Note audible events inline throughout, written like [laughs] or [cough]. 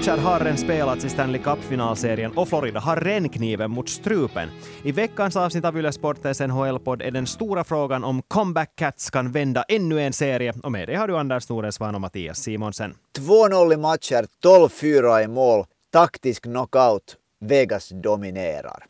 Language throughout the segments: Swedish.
matcher har redan spelats i Stanley Cup-finalserien och Florida har redan kniven mot strupen. I veckans avsnitt av Yle Sportens NHL-podd är den stora frågan om Comeback Cats kan vända ännu en serie. Och med det har du Anders Noresvan och Mattias Simonsen. 2-0 i matcher, 12-4 i mål, taktisk knockout. Vegas dominerar.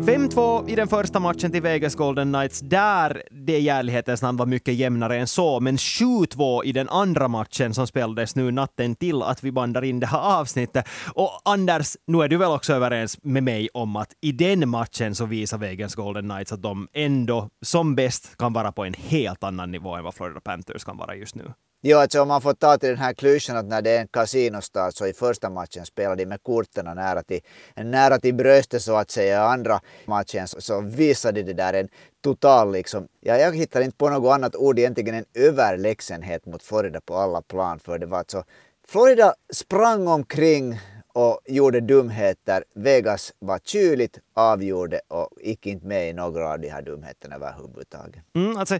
5-2 i den första matchen till Vegas Golden Knights, där det i ärlighetens namn var mycket jämnare än så, men 7-2 i den andra matchen som spelades nu natten till att vi bandar in det här avsnittet. Och Anders, nu är du väl också överens med mig om att i den matchen så visar Vegas Golden Knights att de ändå som bäst kan vara på en helt annan nivå än vad Florida Panthers kan vara just nu. Jo, alltså om man får ta till den här klyschan att när det är en kasinostart så i första matchen spelar de med korten nära till, nära till bröstet så att säga. I andra matchen så, så visade det där en total liksom, ja, jag hittar inte på något annat ord egentligen en överlägsenhet mot Florida på alla plan. För det var alltså, Florida sprang omkring och gjorde dumheter. Vegas var kyligt, avgjorde och gick inte med i några av de här dumheterna överhuvudtaget. Mm, alltså,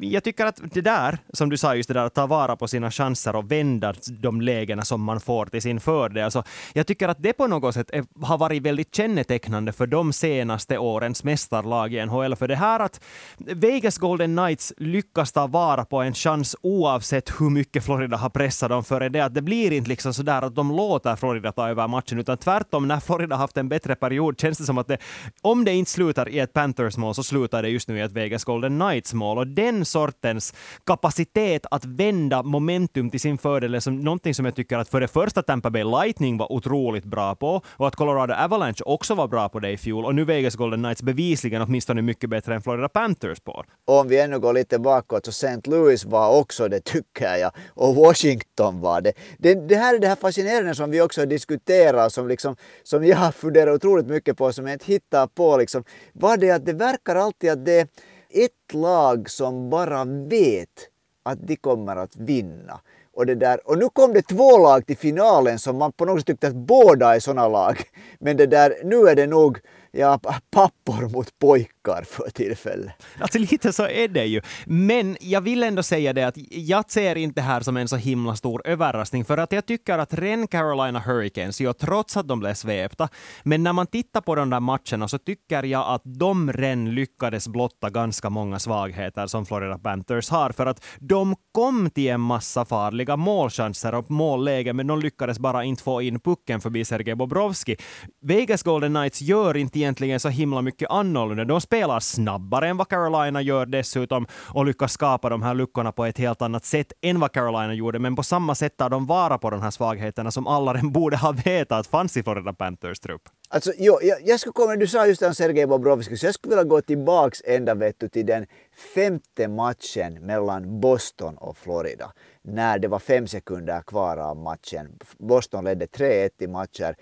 jag tycker att det där, som du sa, just det där att ta vara på sina chanser och vända de lägena som man får till sin fördel. Alltså, jag tycker att det på något sätt är, har varit väldigt kännetecknande för de senaste årens mästarlag i NHL. För det här att Vegas Golden Knights lyckas ta vara på en chans oavsett hur mycket Florida har pressat dem för det, att det blir inte liksom så där att de låter Florida ta över matchen, utan tvärtom, när Florida haft en bättre period känns det som att det, om det inte slutar i ett Panthers-mål så slutar det just nu i ett Vegas Golden Knights-mål. Och den sortens kapacitet att vända momentum till sin fördel är som någonting som jag tycker att för det första Tampa Bay Lightning var otroligt bra på och att Colorado Avalanche också var bra på det i fjol och nu Vegas Golden Knights bevisligen åtminstone mycket bättre än Florida Panthers på. Och om vi ännu går lite bakåt så St. Louis var också det tycker jag och Washington var det. Det, det här är det här fascinerande som vi också diskuterar som, liksom, som jag funderar otroligt mycket på som jag inte hittar på liksom. Var det att det verkar alltid att det är ett lag som bara vet att de kommer att vinna. Och, det där, och nu kom det två lag till finalen som man på något sätt tyckte att båda är sådana lag. Men det där, nu är det nog ja, pappor mot pojkar för tillfället. Alltså lite så är det ju. Men jag vill ändå säga det att jag ser inte det här som en så himla stor överraskning, för att jag tycker att Ren Carolina Hurricanes, ju trots att de blev svepta, men när man tittar på de där matcherna så tycker jag att de ren lyckades blotta ganska många svagheter som Florida Panthers har, för att de kom till en massa farliga målchanser och mållägen, men de lyckades bara inte få in pucken förbi Sergej Bobrovski. Vegas Golden Knights gör inte egentligen så himla mycket annorlunda. De spelar snabbare än vad Carolina gör dessutom och lyckas skapa de här luckorna på ett helt annat sätt än vad Carolina gjorde. Men på samma sätt tar de vara på de här svagheterna som alla redan [laughs] borde ha vetat fanns i Florida Panthers trupp. Alltså, jo, jag, jag skulle komma, du sa just om Sergej Bobrovskij, så jag skulle vilja gå tillbaks ända vet du, till den femte matchen mellan Boston och Florida. När det var fem sekunder kvar av matchen. Boston ledde 3-1 i matcher.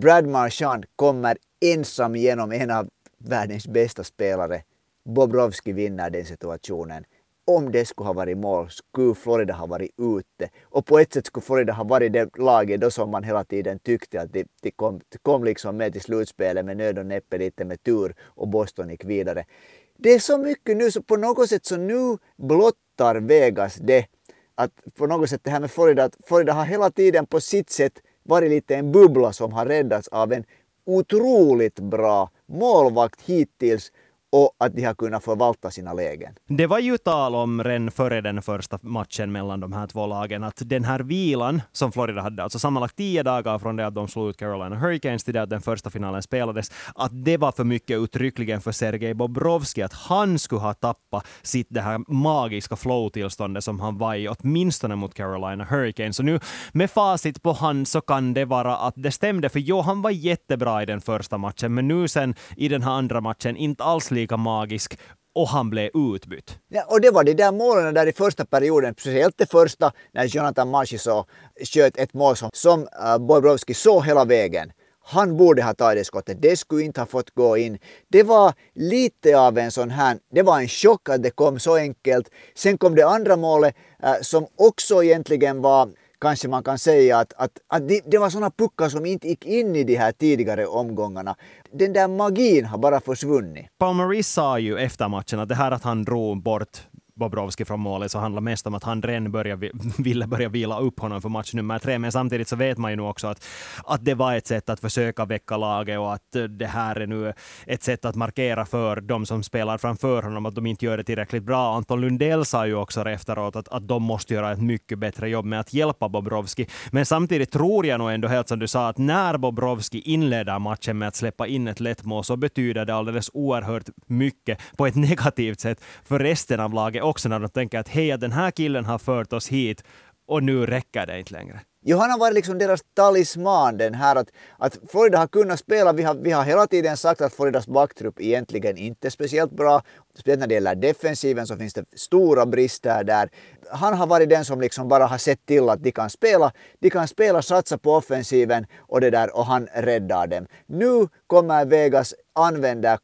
Brad Marchand kommer ensam genom en av världens bästa spelare. Bobrovski vinner den situationen. Om det skulle ha varit mål skulle Florida ha varit ute. Och på ett sätt skulle Florida ha varit det laget då som man hela tiden tyckte att de, de kom, de kom liksom med till slutspelet med nöd och näppe lite med tur och Boston gick vidare. Det är så mycket nu så på något sätt så nu blottar Vegas det att på något sätt det här med Florida, att Florida har hela tiden på sitt sätt varit lite en bubbla som har räddats av en otroligt bra målvakt hittills och att de har kunnat förvalta sina lägen. Det var ju tal om redan före den första matchen mellan de här två lagen att den här vilan som Florida hade, alltså sammanlagt tio dagar från det att de slog ut Carolina Hurricanes till det att den första finalen spelades, att det var för mycket uttryckligen för Sergej Bobrovski, att han skulle ha tappat sitt det här magiska flow-tillståndet som han var i, åtminstone mot Carolina Hurricanes. Så nu med facit på hand så kan det vara att det stämde, för jo, han var jättebra i den första matchen, men nu sen i den här andra matchen inte alls lika magisk och han blev utbytt. Ja, och det var de där målen där i första perioden, speciellt det första när Jonathan Marchessault sköt ett mål som, som uh, Bobrovski såg hela vägen. Han borde ha tagit det skottet, det skulle inte ha fått gå in. Det var lite av en sån här, det var en chock att det kom så enkelt. Sen kom det andra målet uh, som också egentligen var kanske man kan säga att, att, att det, det var sådana puckar som inte gick in i de här tidigare omgångarna. Den där magin har bara försvunnit. Paul Maurice sa ju efter matchen att det här att han drog bort Bobrovski från målet så handlar mest om att han redan började, [laughs] ville börja vila upp honom för match nummer tre. Men samtidigt så vet man ju nu också att, att det var ett sätt att försöka väcka laget och att det här är nu ett sätt att markera för de som spelar framför honom att de inte gör det tillräckligt bra. Anton Lundell sa ju också efteråt att, att de måste göra ett mycket bättre jobb med att hjälpa Bobrovski. Men samtidigt tror jag nog ändå helt som du sa att när Bobrovski inleder matchen med att släppa in ett lätt mål så betyder det alldeles oerhört mycket på ett [laughs] negativt sätt för resten av laget också när de tänker att hej, den här killen har fört oss hit och nu räcker det inte längre. Jo, han har varit liksom deras talisman, den här att, att Florida har kunnat spela. Vi har, vi har hela tiden sagt att Floridas backtrupp egentligen inte är speciellt bra. Speciellt när det gäller defensiven så finns det stora brister där. Han har varit den som liksom bara har sett till att de kan spela. De kan spela, satsa på offensiven och det där och han räddar dem. Nu kommer Vegas använda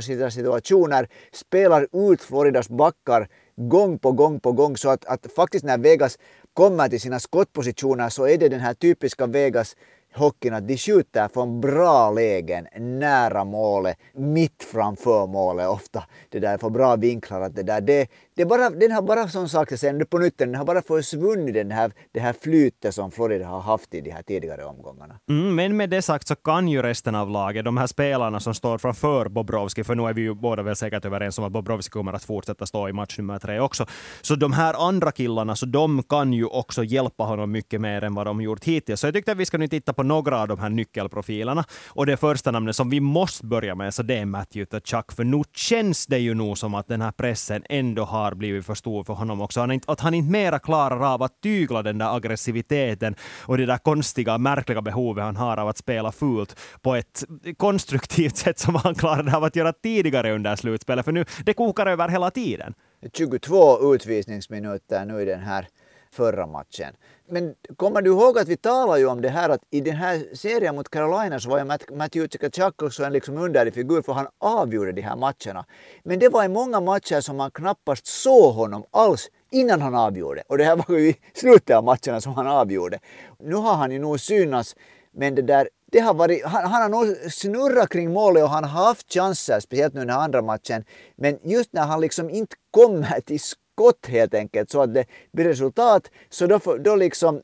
sina situationer, spelar ut Floridas backar gång på gång på gång så att, att faktiskt när Vegas kommer till sina skottpositioner så är det den här typiska Vegas hockeyn att de skjuter från bra lägen, nära målet, mitt framför målet ofta. Det där får bra vinklar. Att det där, det, det bara, den har bara som sagt sen på nytt, den har bara försvunnit den här, det här flytet som Florida har haft i de här tidigare omgångarna. Mm, men med det sagt så kan ju resten av laget, de här spelarna som står framför Bobrovski, för nu är vi ju båda väl säkert överens om att Bobrovski kommer att fortsätta stå i match nummer tre också. Så de här andra killarna, så de kan ju också hjälpa honom mycket mer än vad de gjort hittills. Så jag tyckte att vi ska nu titta på några av de här nyckelprofilerna. Och det första namnet som vi måste börja med, så det är Matthew Tkachuk. För nu känns det ju nog som att den här pressen ändå har blivit för stor för honom också. att han inte mera klarar av att tygla den där aggressiviteten och det där konstiga, märkliga behovet han har av att spela fult på ett konstruktivt sätt som han klarade av att göra tidigare under slutspelet. För nu, det kokar över hela tiden. 22 utvisningsminuter nu i den här förra matchen. Men kommer du ihåg att vi talade ju om det här att i den här serien mot Carolina så var ju Matthew Tkachuk också en liksom underlig figur för han avgjorde de här matcherna. Men det var i många matcher som man knappast såg honom alls innan han avgjorde. Och det här var ju i slutet av matcherna som han avgjorde. Nu har han ju nog synats men det där det har varit, han, han har nog snurrat kring målet och han har haft chanser, speciellt nu i den andra matchen. Men just när han liksom inte kommer till skott helt enkelt så att det blir resultat. Så då, då liksom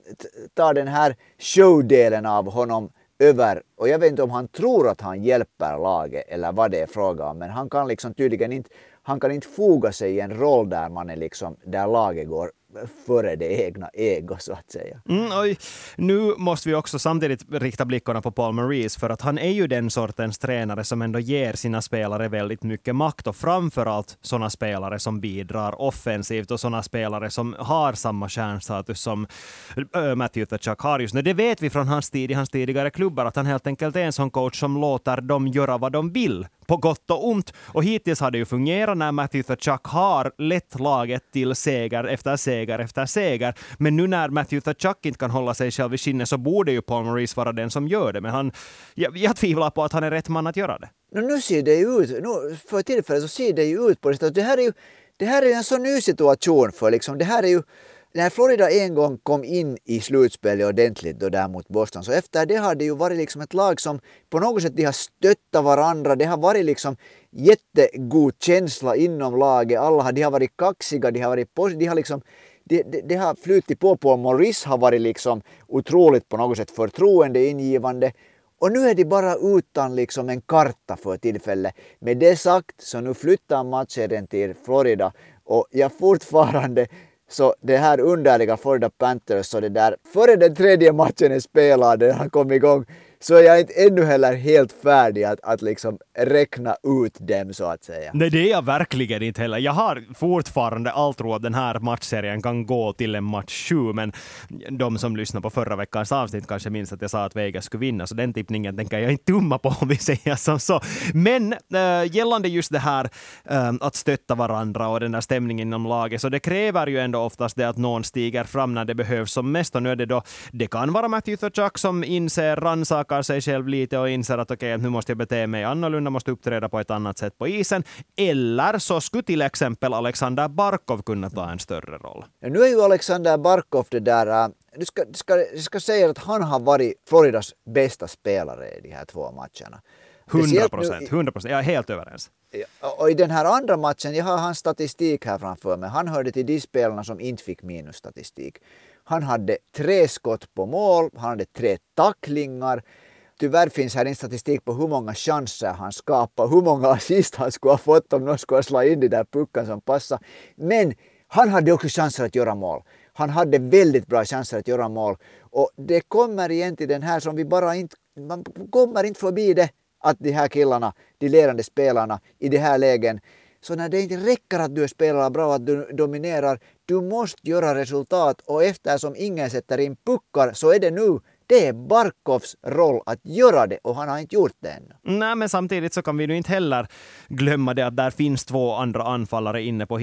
tar den här showdelen av honom över och jag vet inte om han tror att han hjälper laget eller vad det är fråga om men han kan liksom tydligen inte han kan inte foga sig i en roll där man är liksom där laget går före det egna ego så att säga. Mm, oj. Nu måste vi också samtidigt rikta blickarna på Paul Maurice för att han är ju den sortens tränare som ändå ger sina spelare väldigt mycket makt och framförallt sådana spelare som bidrar offensivt och sådana spelare som har samma stjärnstatus som äh, Matthew Tkachuk har just nu. Det vet vi från hans tid i hans tidigare klubbar att han helt enkelt är en sån coach som låter dem göra vad de vill på gott och ont. Och hittills har det ju fungerat när Matthew Tkachuk har lett laget till seger efter seger efter seger. Men nu när Matthew Tkachuk inte kan hålla sig själv i skinnet så borde ju Paul Maurice vara den som gör det. Men han, jag, jag tvivlar på att han är rätt man att göra det. No, nu ser det ju ut, nu, för tillfället så ser det ju ut på det sättet. Det här är ju det här är en så ny situation för liksom, det här är ju när Florida en gång kom in i slutspelet ordentligt då där mot Boston, så efter det har det ju varit liksom ett lag som på något sätt de har stöttat varandra. Det har varit liksom jättegod känsla inom laget. Alla har, de har varit kaxiga, de har varit positiva, de har liksom det, det, det har flutit på på. Morris har varit liksom otroligt på något sätt förtroendeingivande. Och nu är de bara utan liksom en karta för tillfället. Med det sagt så nu flyttar matchen till Florida och jag fortfarande så det här underliga Florida Panthers så det där före den tredje matchen är spelad, den har kommit igång, så är jag inte ännu heller helt färdig att, att liksom räkna ut dem så att säga. Nej, det är jag verkligen inte heller. Jag har fortfarande all tro att den här matchserien kan gå till en match 7, men de som lyssnade på förra veckans avsnitt kanske minns att jag sa att Vegas skulle vinna, så den tippningen tänker jag inte tumma på om vi säger som så. Men äh, gällande just det här äh, att stötta varandra och den där stämningen inom laget, så det kräver ju ändå oftast det att någon stiger fram när det behövs som mest, och nu är det då, det kan vara Matthew Tkachuk som inser rannsakar rannsakar sig själv lite och inser att okej, okay, nu måste jag bete mig annorlunda, måste uppträda på ett annat sätt på isen. Eller så skulle till exempel Alexander Barkov kunna ta en större roll. Nu är ju Alexander Barkov det där äh, du ska, du, ska, du ska säga att han har varit Floridas bästa spelare i de här två matcherna. 100 procent, 100 procent, jag är helt överens. Och i den här andra matchen, jag har hans statistik här framför mig, han hörde till de spelarna som inte fick minusstatistik. Han hade tre skott på mål, han hade tre tacklingar. Tyvärr finns här en statistik på hur många chanser han skapade, hur många assist han skulle ha fått om någon skulle ha slagit in de där pucken som passade. Men han hade också chanser att göra mål. Han hade väldigt bra chanser att göra mål. Och det kommer igen till den här som vi bara inte, man kommer inte förbi det att de här killarna, de ledande spelarna i det här lägen, så när det inte räcker att du spelar bra, att du dominerar, du måste göra resultat. Och eftersom ingen sätter in puckar så är det nu det är Barkovs roll att göra det och han har inte gjort det ännu. Nej, men samtidigt så kan vi nu inte heller glömma det att där finns två andra anfallare inne, på,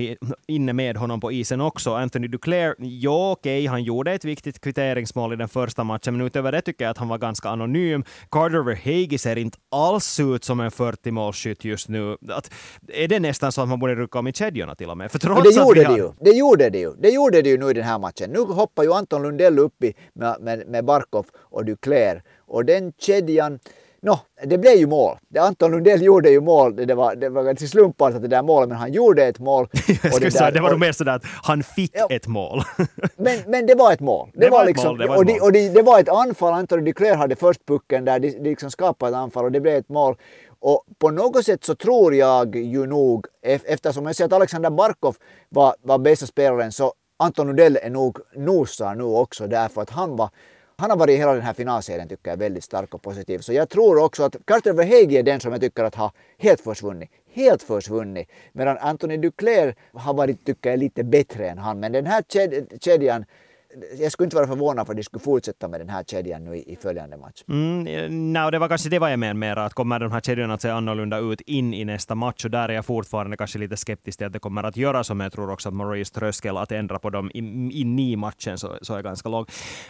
inne med honom på isen också. Anthony Duclair, ja okej, okay, han gjorde ett viktigt kvitteringsmål i den första matchen, men utöver det tycker jag att han var ganska anonym. Carter Verhage ser inte alls ut som en 40-målsskytt just nu. Att, är det nästan så att man borde rycka om i kedjorna till och med? För trots det gjorde det ju. Det gjorde det ju. Det gjorde det ju nu i den här matchen. Nu hoppar ju Anton Lundell upp i, med, med, med Barkov och Duclair. Och den kedjan, no, det blev ju mål. Anton Lundell gjorde ju mål. Det var, det var ganska slumpartat det där målet, men han gjorde ett mål. [laughs] och det, där, det var nog mer sådär att han fick ja, ett mål. [laughs] men, men det var ett mål. Det, det var, var liksom, mål, det var och, det, och det, det, var ett anfall. Anton Duclair hade först pucken där, de, de liksom skapade ett anfall och det blev ett mål. Och på något sätt så tror jag ju nog, eftersom jag ser att Alexander Barkov var, var bästa spelaren, så Anton Lundell är nog nosar nu också därför att han var han har varit i hela den här finalserien tycker jag väldigt stark och positiv. Så jag tror också att Carter Verhege är den som jag tycker att har helt försvunnit. Helt försvunnit. Medan Anthony Duclair har varit, tycker jag, lite bättre än han. Men den här kedjan jag skulle inte vara förvånad för att de skulle fortsätta med den här kedjan nu i, i följande match. Mm, eh, no, det var kanske det var jag menade mer, att kommer de här kedjorna att se annorlunda ut in i nästa match? Och där är jag fortfarande kanske lite skeptisk till att det kommer att göra som men jag tror också att Maurice tröskel att ändra på dem in i matchen så, så är ganska låg.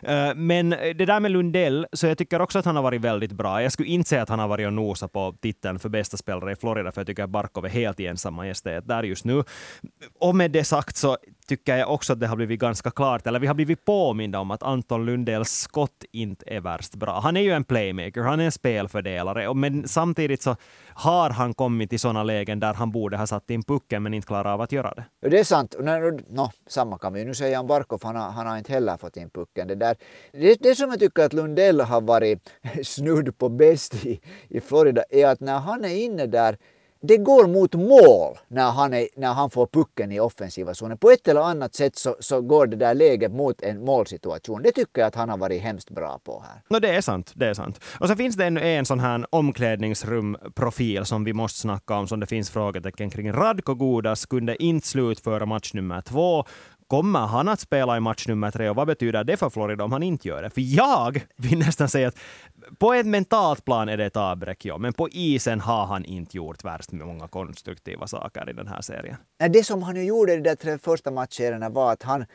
Uh, men det där med Lundell, så jag tycker också att han har varit väldigt bra. Jag skulle inte säga att han har varit och nosat på titeln för bästa spelare i Florida, för jag tycker att Barkov är helt i ensam majestät där just nu. Och med det sagt så tycker jag också att det har blivit ganska klart, eller vi har blivit påminda om att Anton Lundells skott inte är värst bra. Han är ju en playmaker, han är en spelfördelare, men samtidigt så har han kommit i sådana lägen där han borde ha satt in pucken men inte klarar av att göra det. Det är sant. No, samma kan vi nu säga om Barkov, han har, han har inte heller fått in pucken. Det, där, det, det som jag tycker att Lundell har varit [laughs] snudd på bäst i, i Florida är att när han är inne där det går mot mål när han, är, när han får pucken i offensiva zonen. På ett eller annat sätt så, så går det där läget mot en målsituation. Det tycker jag att han har varit hemskt bra på här. No, det är sant. Det är sant. Och så finns det ännu en sån här omklädningsrumprofil som vi måste snacka om, som det finns frågetecken kring. Radko Gudas kunde inte slutföra match nummer två Kommer han att spela i match nummer tre och vad betyder det för Florida om han inte gör det? För jag [laughs] vill nästan säga att på ett mentalt plan är det ett avbräck, ja, men på isen har han inte gjort värst med många konstruktiva saker i den här serien. Det som han ju gjorde i de där tre första matcherna var att han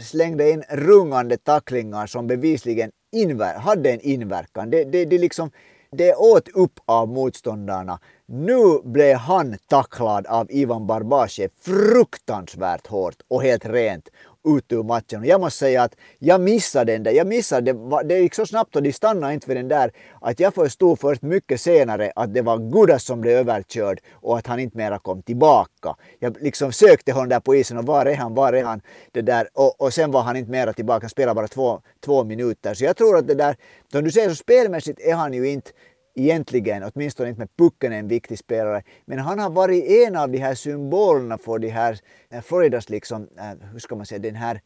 slängde in rungande tacklingar som bevisligen inver- hade en inverkan. Det, det, det, liksom, det åt upp av motståndarna. Nu blev han tacklad av Ivan Barbache fruktansvärt hårt och helt rent ut ur matchen. Och jag måste säga att jag missade den där. Jag missade, det, det gick så snabbt och de stannade inte för den där att jag förstod först mycket senare att det var Gudas som blev överkörd och att han inte mera kom tillbaka. Jag liksom sökte honom där på isen och var är han, var är han? Det där. Och, och sen var han inte mera tillbaka, han spelade bara två, två minuter. Så jag tror att det där, som du säger så spelmässigt är han ju inte egentligen, åtminstone inte med pucken, en viktig spelare. Men han har varit en av de här symbolerna för de här eh, Floridas, liksom, eh, hur ska man säga, den här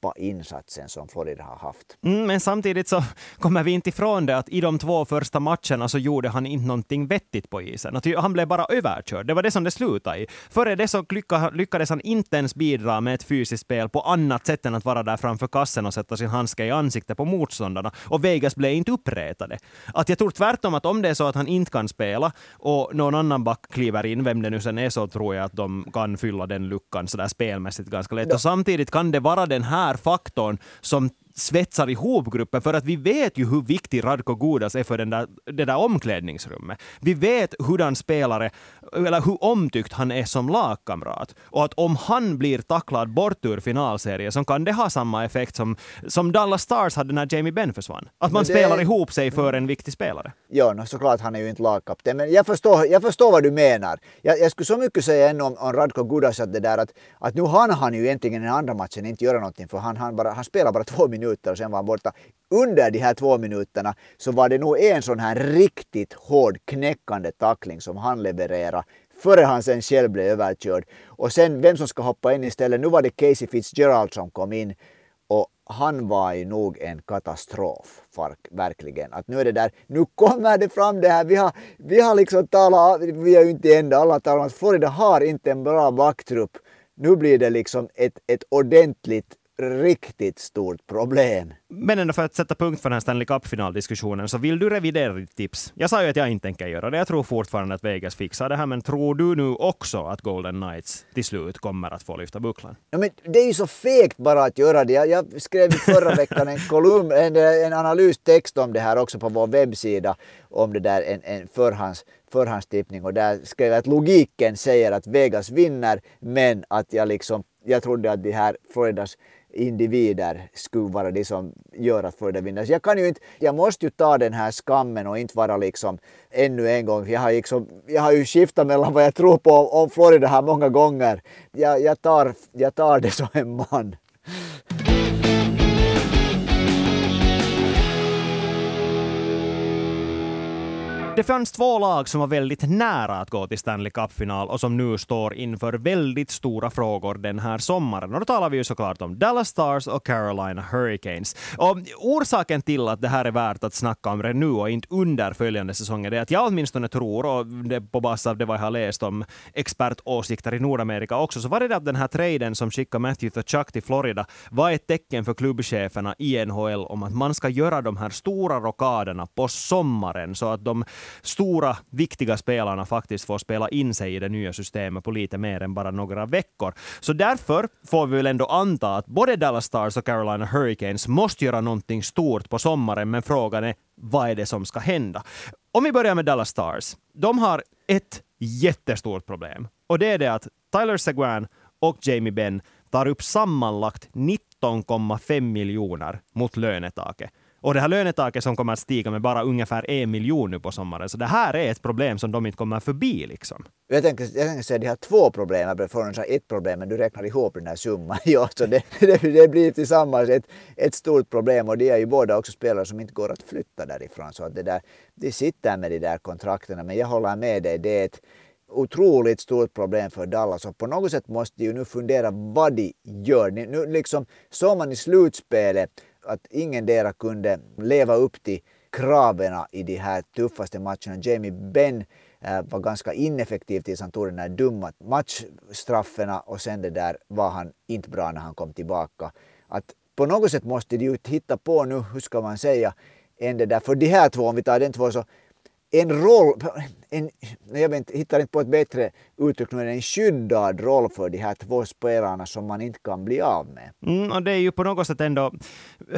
kämpa insatsen som Florida har haft. Mm, men samtidigt så [laughs] kommer vi inte ifrån det att i de två första matcherna så gjorde han inte någonting vettigt på isen. Att han blev bara överkörd. Det var det som det slutade i. Före det så lyckades han inte ens bidra med ett fysiskt spel på annat sätt än att vara där framför kassen och sätta sin handske i ansiktet på motståndarna. Och Vegas blev inte uppretade. Att jag tror tvärtom att om det är så att han inte kan spela och någon annan back kliver in, vem det nu sen är, så tror jag att de kan fylla den luckan sådär spelmässigt ganska lätt. Ja. Och samtidigt kan det vara den här faktorn som svetsar ihop gruppen för att vi vet ju hur viktig Radko Gudas är för den där, det där omklädningsrummet. Vi vet hurdan spelare, eller hur omtyckt han är som lagkamrat. Och att om han blir tacklad bort ur finalserien så kan det ha samma effekt som, som Dallas Stars hade när Jamie Benn försvann. Att man det... spelar ihop sig för en viktig spelare. Ja, no, såklart han är ju inte lagkapten, men jag förstår, jag förstår vad du menar. Jag, jag skulle så mycket säga ännu om, om Radko Gudas att det där att, att nu hann han ju egentligen i den andra matchen inte göra någonting för han, han, bara, han spelade bara två minuter och sen var han borta. Under de här två minuterna så var det nog en sån här riktigt hård knäckande tackling som han levererade före han sen själv blev överkörd. Och sen vem som ska hoppa in istället, nu var det Casey Fitzgerald som kom in och han var ju nog en katastrof, verkligen. Att nu är det där, nu kommer det fram det här, vi har, vi har liksom talat, vi är ju inte enda, alla talar om att Florida har inte en bra backtrupp. Nu blir det liksom ett, ett ordentligt riktigt stort problem. Men ändå för att sätta punkt för den här Stanley Cup-finaldiskussionen, så vill du revidera ditt tips? Jag sa ju att jag inte tänker göra det. Jag tror fortfarande att Vegas fixar det här, men tror du nu också att Golden Knights till slut kommer att få lyfta bucklan? Ja, men det är ju så fegt bara att göra det. Jag, jag skrev förra veckan en kolumn, en, en analystext om det här också på vår webbsida, om det där en, en förhands förhandstippning och där skrev jag att logiken säger att Vegas vinner men att jag liksom jag trodde att de här Floridas individer skulle vara det som gör att Florida vinner. Så jag kan ju inte, jag måste ju ta den här skammen och inte vara liksom ännu en gång. Jag har, liksom, jag har ju skiftat mellan vad jag tror på om Florida här många gånger. Jag, jag, tar, jag tar det som en man. Det fanns två lag som var väldigt nära att gå till Stanley Cup-final och som nu står inför väldigt stora frågor den här sommaren. Och då talar vi ju såklart om Dallas Stars och Carolina Hurricanes. Och orsaken till att det här är värt att snacka om det nu och inte under följande säsonger är att jag åtminstone tror, och det på basis av det vad jag har läst om expertåsikter i Nordamerika också, så var det att den här traden som skickade Matthew Tkachuk till Florida var ett tecken för klubbcheferna i NHL om att man ska göra de här stora rockaderna på sommaren så att de stora, viktiga spelarna faktiskt får spela in sig i det nya systemet på lite mer än bara några veckor. Så därför får vi väl ändå anta att både Dallas Stars och Carolina Hurricanes måste göra någonting stort på sommaren, men frågan är vad är det som ska hända? Om vi börjar med Dallas Stars. De har ett jättestort problem och det är det att Tyler Seguin och Jamie Benn tar upp sammanlagt 19,5 miljoner mot lönetaket. Och det här lönetaket som kommer att stiga med bara ungefär en miljon nu på sommaren. Så det här är ett problem som de inte kommer förbi. Liksom. Jag tänker, jag tänker säga att de har två problem. Ett problem, men du räknar ihop den här summan. [laughs] ja, så det, det, det, blir tillsammans ett, ett stort problem. Och det är ju båda också spelare som inte går att flytta därifrån. Så att det där, de sitter med de där kontrakterna. Men jag håller med dig, det är ett otroligt stort problem för Dallas och på något sätt måste de ju nu fundera vad de gör. Nu liksom såg man i slutspelet att ingendera kunde leva upp till kraven i de här tuffaste matcherna. Jamie Benn eh, var ganska ineffektiv tills han tog den här dumma matchstrafferna och sen det där var han inte bra när han kom tillbaka. Att på något sätt måste de ju hitta på nu, hur ska man säga, en det där, för de här två, om vi tar den två så en roll, en, jag vet, hittar inte på ett bättre uttryck nu, en skyddad roll för de här två spelarna som man inte kan bli av med. Mm, och det är ju på något sätt ändå,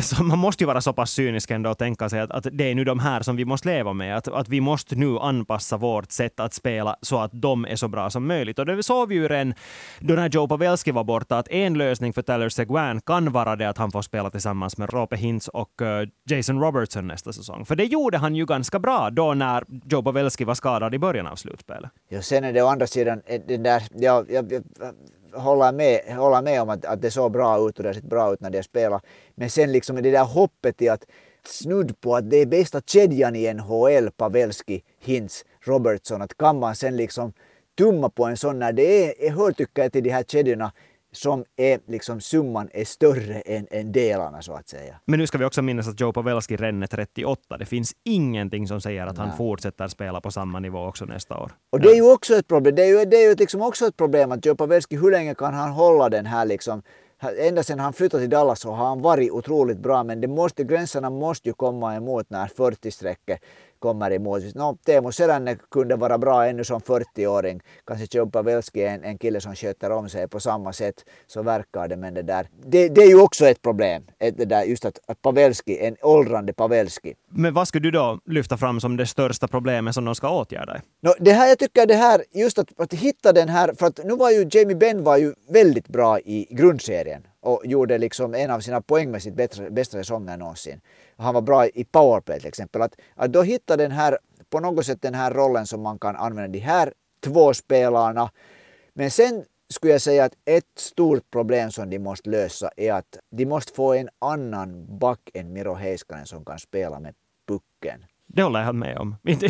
så man måste ju vara så pass cynisk ändå och tänka sig att, att det är nu de här som vi måste leva med, att, att vi måste nu anpassa vårt sätt att spela så att de är så bra som möjligt. Och det såg vi ju redan då när Joe Pavelski var borta, att en lösning för Tyler Seguin kan vara det att han får spela tillsammans med Rope Hintz och eh, Jason Robertson nästa säsong. För det gjorde han ju ganska bra då när Joe Pavelski var skadad i början av slutspelet. Ja, sen är det å andra sidan, eh, den där, jag, jag, jag håller, med, håller med om att, att det såg bra ut och det har sett bra ut när de spelar. Men sen liksom det där hoppet i att snudd på att det är bästa kedjan i NHL, Pavelski, Hintz, Robertson, att kan man sen liksom tumma på en sån när det är, jag hör tycker jag till de här kedjorna som är liksom summan är större än, än delarna så att säga. Men nu ska vi också minnas att Joe Pavelski ränner 38. Det finns ingenting som säger att Nej. han fortsätter spela på samma nivå också nästa år. Och det är ju också ett problem. Det är ju, det är ju liksom också ett problem att Joe Pavelski, hur länge kan han hålla den här liksom Ända sedan han flyttade till Dallas så har han varit otroligt bra men det måste, gränserna måste ju komma emot när 40-strecket kommer i mål. No, Teemu Selänne kunde vara bra ännu som 40-åring. Kanske Joe Pavelski är en, en kille som sköter om sig på samma sätt. Så verkar det. Men det, där, det, det är ju också ett problem. Det där, just att, att Pavelski, en åldrande Pavelski. Men vad skulle du då lyfta fram som det största problemet som de ska åtgärda? No, det här, jag tycker det här, just att, att hitta den här, för att nu var ju Jamie Benn var ju väldigt bra i grundserien och gjorde liksom en av sina poängmässigt bättre, bästa säsonger någonsin. Han var bra i powerplay till exempel. Att, att då hitta den här, på något sätt den här rollen som man kan använda de här två spelarna. Men sen skulle jag säga att ett stort problem som de måste lösa är att de måste få en annan back än Miro Heiskanen som kan spela med pucken. Det håller jag med om. [laughs] Inte,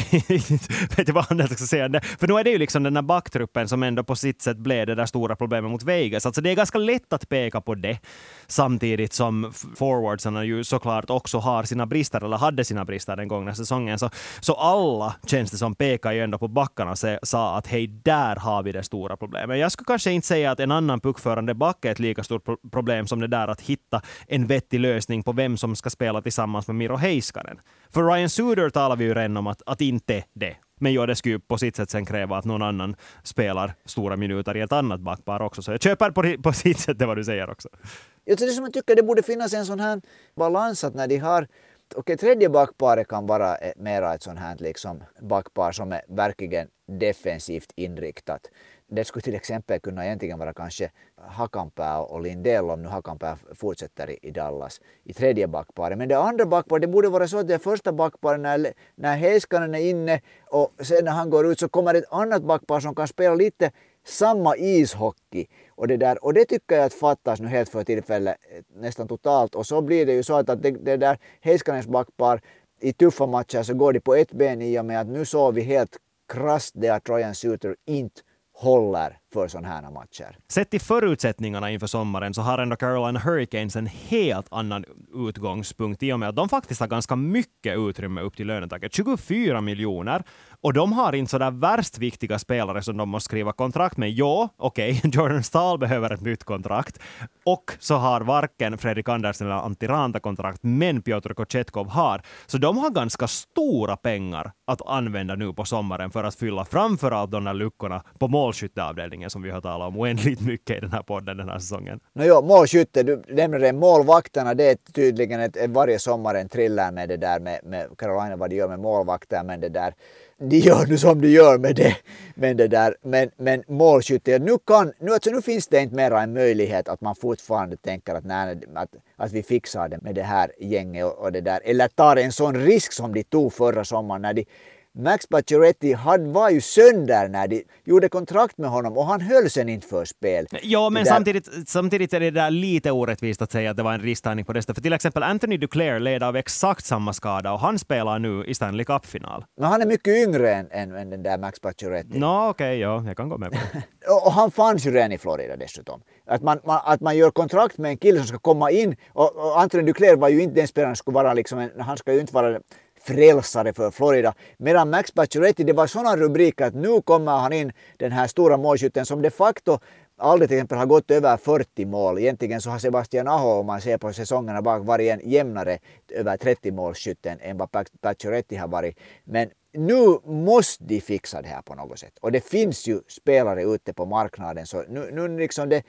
vet jag vad jag ska säga. För nu är det ju liksom den där backtruppen som ändå på sitt sätt blev det där stora problemet mot Vegas. Alltså det är ganska lätt att peka på det samtidigt som forwardsarna ju såklart också har sina brister, eller hade sina brister den gångna säsongen. Så, så alla känns det som pekar ju ändå på backarna och sa att hej, där har vi det stora problemet. Jag skulle kanske inte säga att en annan puckförande back är ett lika stort problem som det där att hitta en vettig lösning på vem som ska spela tillsammans med Miro Heiskanen. För Ryan Suder talar vi ju redan om att, att inte det. Men jag det skulle ju på sitt sätt sen kräva att någon annan spelar stora minuter i ett annat backpar också. Så jag köper på, på sitt sätt det vad du säger också. Jag tycker som jag tycker det borde finnas en sån här balans att när de har Okej, okay, tredje backparet kan vara eh, mera ett sånt här liksom backpar som är verkligen defensivt inriktat det skulle till exempel kunna egentligen vara kanske Hakanpää och Lindell om nu Hakanpää fortsätter i Dallas i tredje backparet. Men det andra backparet, det borde vara så att det första backparet när, när Heiskanen är inne och sen när han går ut så kommer ett annat backpar som kan spela lite samma ishockey. Och det, där, och det tycker jag att fattas nu helt för tillfället nästan totalt. Och så blir det ju så att, att det, det där Heiskanens backpar i tuffa matcher så går de på ett ben i och med att nu såg vi helt krasst det att Ryan Suter inte håller för sådana här matcher. Sett till förutsättningarna inför sommaren så har ändå Carolina Hurricanes en helt annan utgångspunkt i och med att de faktiskt har ganska mycket utrymme upp till lönetaket. 24 miljoner. Och de har inte sådär värst viktiga spelare som de måste skriva kontrakt med. Ja, okej, okay, [laughs] Jordan Stahl behöver ett nytt kontrakt. Och så har varken Fredrik Andersen eller Antti Ranta kontrakt, men Piotr Kochetkov har. Så de har ganska stora pengar att använda nu på sommaren för att fylla framförallt de där luckorna på målskytteavdelningen som vi har talat om oändligt mycket i den här podden den här säsongen. No, jo, målskytte, du nämnde målvakterna, det är tydligen ett varje sommar en thriller med det där med, med Carolina vad de gör med målvakter, men det där de gör nu som de gör med det. Men, det där, men, men målskytte, nu, kan, nu, alltså, nu finns det inte mera en möjlighet att man fortfarande tänker att, nej, att, att vi fixar det med det här gänget och, och det där. Eller tar en sån risk som de tog förra sommaren när de Max Pacioretty var ju sönder när de gjorde kontrakt med honom och han höll sen inte för spel. Ja, men samtidigt, samtidigt är det där lite orättvist att säga att det var en risktagning på det. För till exempel Anthony Duclair led av exakt samma skada och han spelar nu i Stanley Cup-final. Men han är mycket yngre än, än, än den där Max Pacioretty. Nå, no, okej, okay, ja, jag kan gå med på det. [laughs] och han fanns ju redan i Florida dessutom. Att man, man, att man gör kontrakt med en kille som ska komma in och, och Anthony Duclair var ju inte den spelaren som skulle vara liksom en, han ska ju inte vara frälsare för Florida. Medan Max Pacioretty, det var sådana rubriker att nu kommer han in, den här stora målskytten som de facto aldrig till exempel har gått över 40 mål. Egentligen så har Sebastian Aho, om man ser på säsongerna bak, varit en jämnare över 30 målskytten än vad Pacioretty har varit. Men nu måste de fixa det här på något sätt. Och det finns ju spelare ute på marknaden så nu, nu liksom det,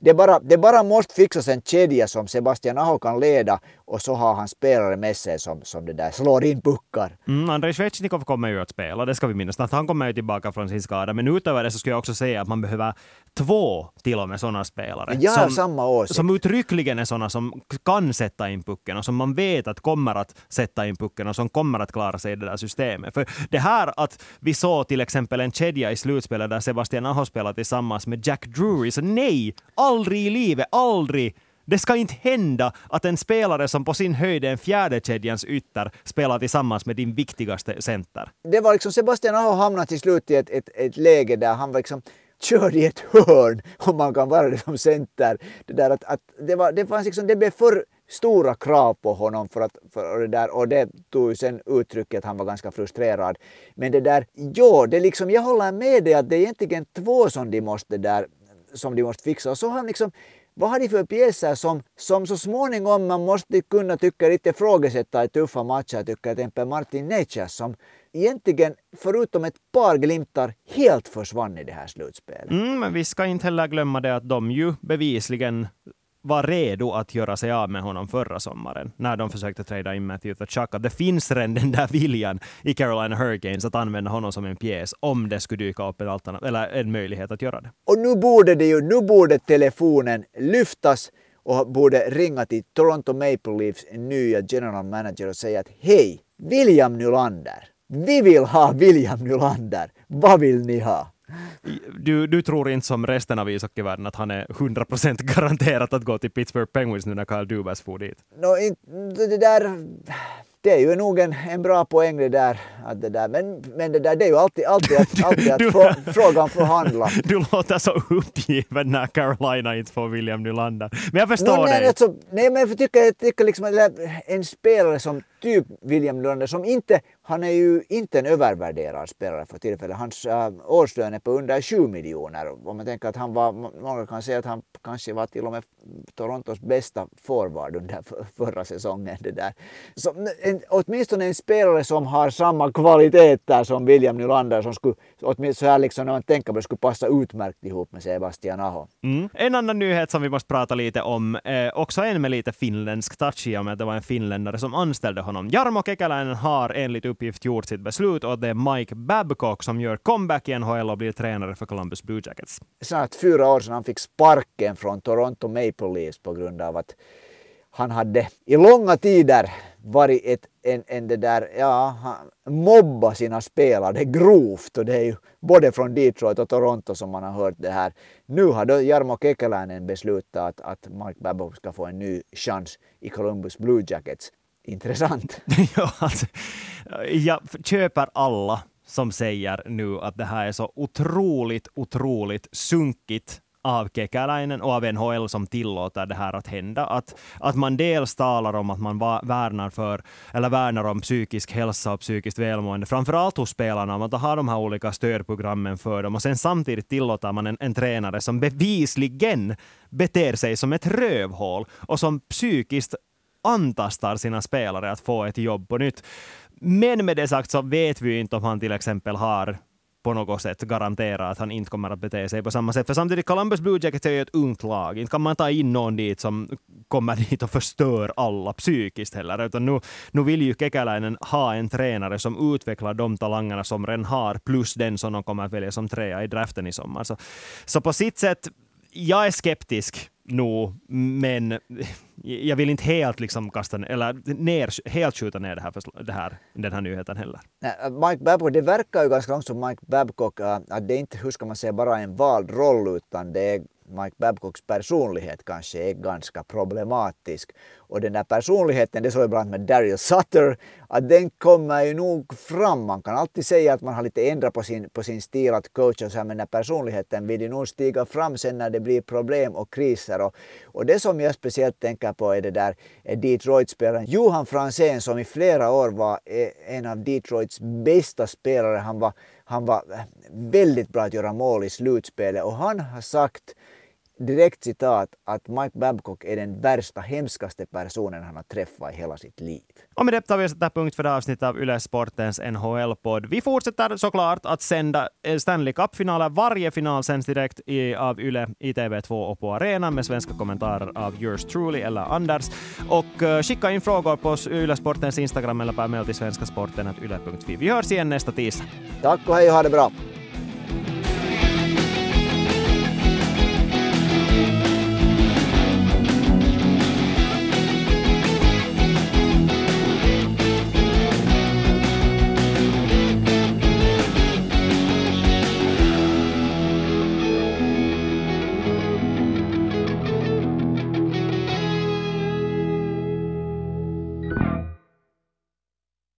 det bara, det bara måste fixas en kedja som Sebastian Aho kan leda och så har han spelare med sig som, som det där slår in puckar. Mm, Andrei Svetjnikov kommer ju att spela, det ska vi minnas. Att han kommer ju tillbaka från sin skada. Men utöver det så skulle jag också säga att man behöver två till och med sådana spelare. Jag har samma åsikt. Som uttryckligen är sådana som kan sätta in pucken och som man vet att kommer att sätta in pucken och som kommer att klara sig i det där systemet. För det här att vi såg till exempel en kedja i slutspelet där Sebastian Aho spelade tillsammans med Jack Drury, så nej, aldrig i livet, aldrig det ska inte hända att en spelare som på sin höjd är en fjärdekedjans ytter spelar tillsammans med din viktigaste center. Det var liksom Sebastian Aho hamnade till slut i ett, ett, ett läge där han var liksom körd i ett hörn, [laughs] om man kan vara det som center. Det, där att, att det, var, det, fanns liksom, det blev för stora krav på honom för att, för det där, och det tog ju sen uttrycket att han var ganska frustrerad. Men det där, ja, det liksom, jag håller med dig att det är egentligen två som de måste där som de måste fixa. Och så har han liksom vad har de för pjäser som, som så småningom man måste kunna tycka lite ifrågasätta i tuffa matcher, tycker jag till exempel Martin Neitschers som egentligen förutom ett par glimtar helt försvann i det här slutspelet. Mm, men vi ska inte heller glömma det att de ju bevisligen var redo att göra sig av med honom förra sommaren, när de försökte trada in Matthew Tkachuk. Det finns redan den där viljan i Carolina Hurricanes att använda honom som en pjäs om det skulle dyka upp en, alternativ, eller en möjlighet att göra det. Och nu borde det ju, nu borde telefonen lyftas och borde ringa till Toronto Maple Leafs nya general manager och säga att hej, William Nylander, vi vill ha William Nylander, vad vill ni ha? Du, du tror inte som resten av ishockeyvärlden att han är 100% [laughs] garanterat att gå till Pittsburgh Penguins nu när Kyle Dubas får dit? No, det där det är ju nog en, en bra poäng det där. Att det där. Men, men det där det är ju alltid, alltid att, [laughs] alltid att du, frågan förhandla. [laughs] Du låter så uppgiven när Carolina inte får William Nylander. Men jag förstår no, nej, dig. Alltså, nej, men jag tycker, jag tycker liksom att en spelare som typ William Nylander som inte, han är ju inte en övervärderad spelare för tillfället. Hans äh, årslön är på under 7 miljoner. Om man tänker att han var, många kan säga att han kanske var till och med Torontos bästa forward under förra säsongen. Det där. Så, en, åtminstone en spelare som har samma kvaliteter som William Nylander som skulle, åtminstone så här liksom när man tänker på det, skulle passa utmärkt ihop med Sebastian Aho. Mm. En annan nyhet som vi måste prata lite om, eh, också en med lite finländsk touch i och med att det var en finländare som anställde honom. Jarmo Kekäläinen har enligt uppgift gjort sitt beslut och det är Mike Babcock som gör comeback i NHL och blir tränare för Columbus Blue Jackets. Snart fyra år sedan han fick sparken från Toronto Maple Leafs på grund av att han hade i långa tider varit ett, en, en det där, ja, mobba sina spelare grovt och det är ju både från Detroit och Toronto som man har hört det här. Nu har då Jarmo Kekäläinen beslutat att, att Mike Babcock ska få en ny chans i Columbus Blue Jackets. Intressant. [laughs] ja, alltså, jag köper alla som säger nu att det här är så otroligt, otroligt sunkigt av Kekäläinen och av NHL som tillåter det här att hända. Att, att man dels talar om att man värnar, för, eller värnar om psykisk hälsa och psykiskt välmående, framförallt hos spelarna, man har de här olika stödprogrammen för dem och sen samtidigt tillåter man en, en tränare som bevisligen beter sig som ett rövhål och som psykiskt antastar sina spelare att få ett jobb på nytt. Men med det sagt så vet vi inte om han till exempel har på något sätt garantera att han inte kommer att bete sig på samma sätt. För samtidigt, Columbus Blue Jackets är ju ett ungt lag. Inte kan man ta in någon dit som kommer [laughs] dit och förstör alla psykiskt heller. Utan nu, nu vill ju Kekäläinen ha en tränare som utvecklar de talangerna som redan har, plus den som de kommer att välja som trea i draften i sommar. Så, så på sitt sätt, jag är skeptisk nog, men jag vill inte helt liksom kasta eller ner, helt skjuta ner det här, det här, den här nyheten heller. Äh, Mike Babcock, det verkar ju ganska långt som Mike Babcock äh, att det inte, hur ska man säga, bara en vald roll utan det är Mike Babcocks personlighet kanske är ganska problematisk. Och den där personligheten, det såg jag bland annat med Daryl Sutter, att den kommer ju nog fram. Man kan alltid säga att man har lite ändrat på sin, på sin stil att coacha och så här, men den där personligheten vill ju nog stiga fram sen när det blir problem och kriser. Och, och det som jag speciellt tänker på är det där eh, Detroit-spelaren Johan Franzén som i flera år var eh, en av Detroits bästa spelare. Han var, han var eh, väldigt bra att göra mål i slutspelet och han har sagt direkt citat att Mike Babcock är den värsta, hemskaste personen han har träffat i hela sitt liv. Och med det tar vi och sätter punkt för det avsnittet av Yle Sportens NHL-podd. Vi fortsätter såklart att sända Stanley Cup-finaler. Varje final sänds direkt i, av Yle i TV2 och på arenan med svenska kommentarer av yours truly eller Anders. Och uh, skicka in frågor på Yle Sportens Instagram eller per mail till svenskasporten.yle.fi. Vi hörs igen nästa tisdag. Tack och hej och ha det bra.